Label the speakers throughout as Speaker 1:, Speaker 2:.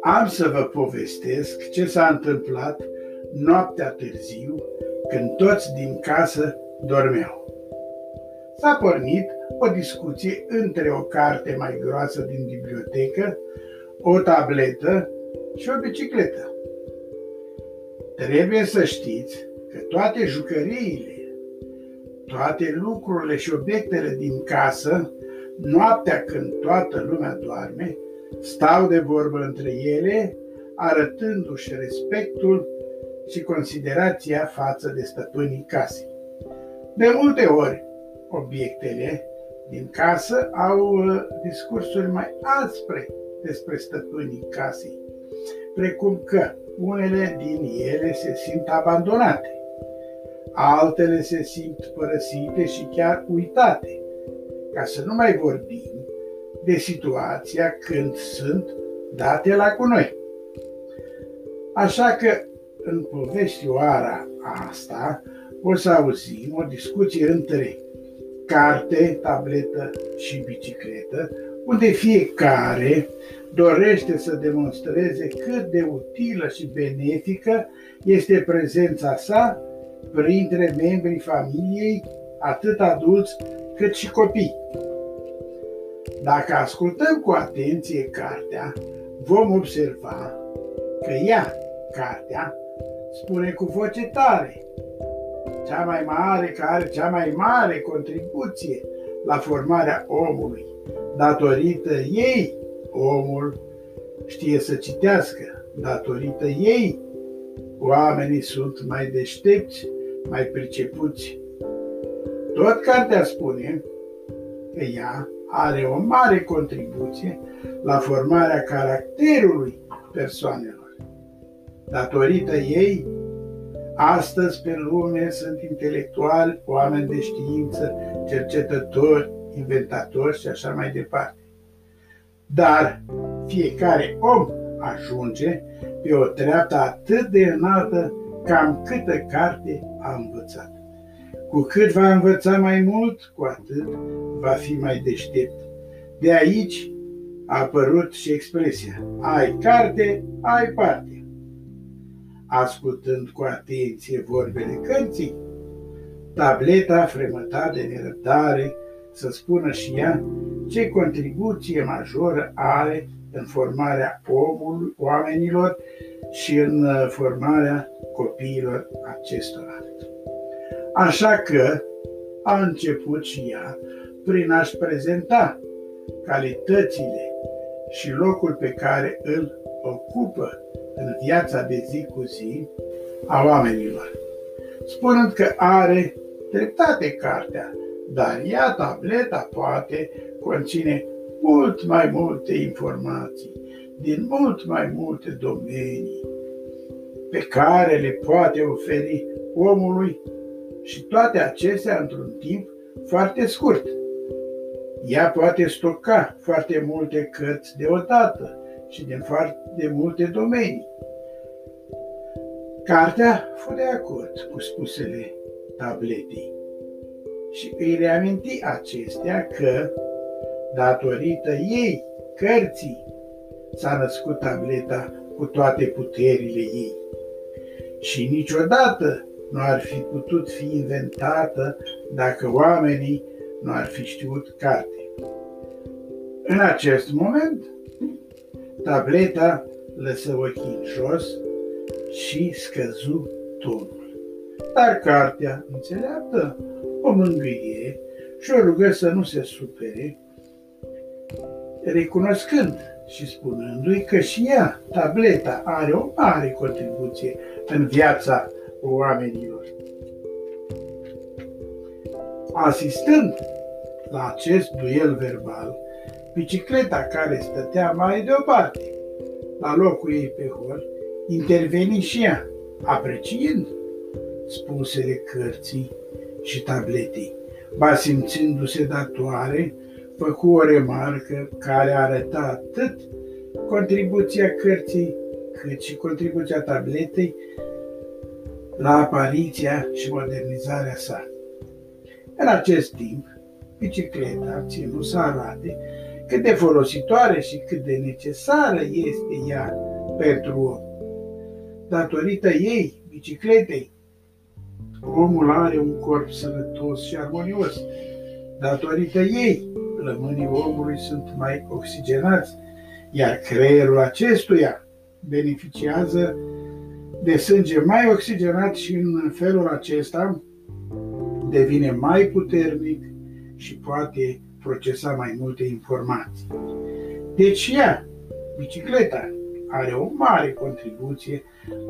Speaker 1: Am să vă povestesc ce s-a întâmplat noaptea târziu, când toți din casă dormeau. S-a pornit o discuție între o carte mai groasă din bibliotecă, o tabletă și o bicicletă. Trebuie să știți că toate jucăriile, toate lucrurile și obiectele din casă, noaptea când toată lumea doarme, stau de vorbă între ele, arătându-și respectul și considerația față de stăpânii casei. De multe ori, obiectele din casă au uh, discursuri mai aspre despre stăpânii casei, precum că unele din ele se simt abandonate, altele se simt părăsite și chiar uitate, ca să nu mai vorbim de situația când sunt date la cu noi. Așa că în povestioara asta o să auzim o discuție între carte, tabletă și bicicletă, unde fiecare dorește să demonstreze cât de utilă și benefică este prezența sa printre membrii familiei, atât adulți cât și copii. Dacă ascultăm cu atenție cartea, vom observa că ea, cartea, spune cu voce tare, cea mai mare, care are cea mai mare contribuție la formarea omului. Datorită ei, omul știe să citească. Datorită ei, oamenii sunt mai deștepți, mai pricepuți. Tot cartea spune că ea are o mare contribuție la formarea caracterului persoanelor. Datorită ei, astăzi pe lume sunt intelectuali, oameni de știință, cercetători, inventatori și așa mai departe. Dar fiecare om ajunge pe o treaptă atât de înaltă cam câtă carte a învățat. Cu cât va învăța mai mult, cu atât va fi mai deștept. De aici a apărut și expresia ai carte, ai parte. Ascultând cu atenție vorbele cărții, tableta fremăta de nerăbdare să spună și ea ce contribuție majoră are în formarea omului, oamenilor și în uh, formarea copiilor acestora. Așa că a început și ea prin a-și prezenta calitățile și locul pe care îl ocupă în viața de zi cu zi a oamenilor, spunând că are dreptate cartea, dar ea, tableta, poate conține mult mai multe informații din mult mai multe domenii pe care le poate oferi omului și toate acestea într-un timp foarte scurt. Ea poate stoca foarte multe cărți deodată și din foarte multe domenii. Cartea fu de acord cu spusele tabletei și îi reaminti acestea că, datorită ei, cărții, s-a născut tableta cu toate puterile ei. Și niciodată nu ar fi putut fi inventată dacă oamenii nu ar fi știut carte. În acest moment, tableta lăsă ochii în jos și scăzu tonul. Dar cartea înțeleaptă o mângâie și o rugă să nu se supere, recunoscând și spunându-i că și ea, tableta, are o mare contribuție în viața oamenilor. Asistând la acest duel verbal, bicicleta care stătea mai deoparte, la locul ei pe hol, interveni și ea, apreciind spusele cărții și tabletei. Ba simțindu-se datoare, făcu o remarcă care arăta atât contribuția cărții cât și contribuția tabletei la apariția și modernizarea sa. În acest timp, bicicleta ținut să arate cât de folositoare și cât de necesară este ea pentru om. Datorită ei, bicicletei, omul are un corp sănătos și armonios. Datorită ei, plămânii omului sunt mai oxigenați, iar creierul acestuia beneficiază de sânge mai oxigenat și în felul acesta devine mai puternic și poate procesa mai multe informații. Deci ea, bicicleta, are o mare contribuție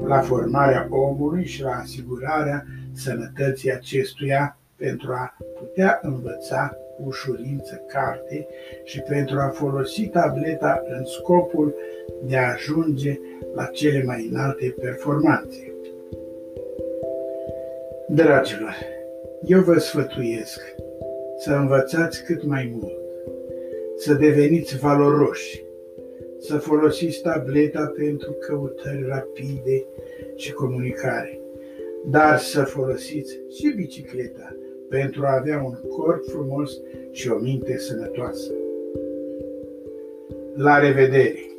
Speaker 1: la formarea omului și la asigurarea sănătății acestuia pentru a putea învăța cu ușurință carte și pentru a folosi tableta în scopul de a ajunge la cele mai înalte performanțe. Dragilor, eu vă sfătuiesc să învățați cât mai mult, să deveniți valoroși, să folosiți tableta pentru căutări rapide și comunicare, dar să folosiți și bicicleta pentru a avea un corp frumos și o minte sănătoasă. La revedere!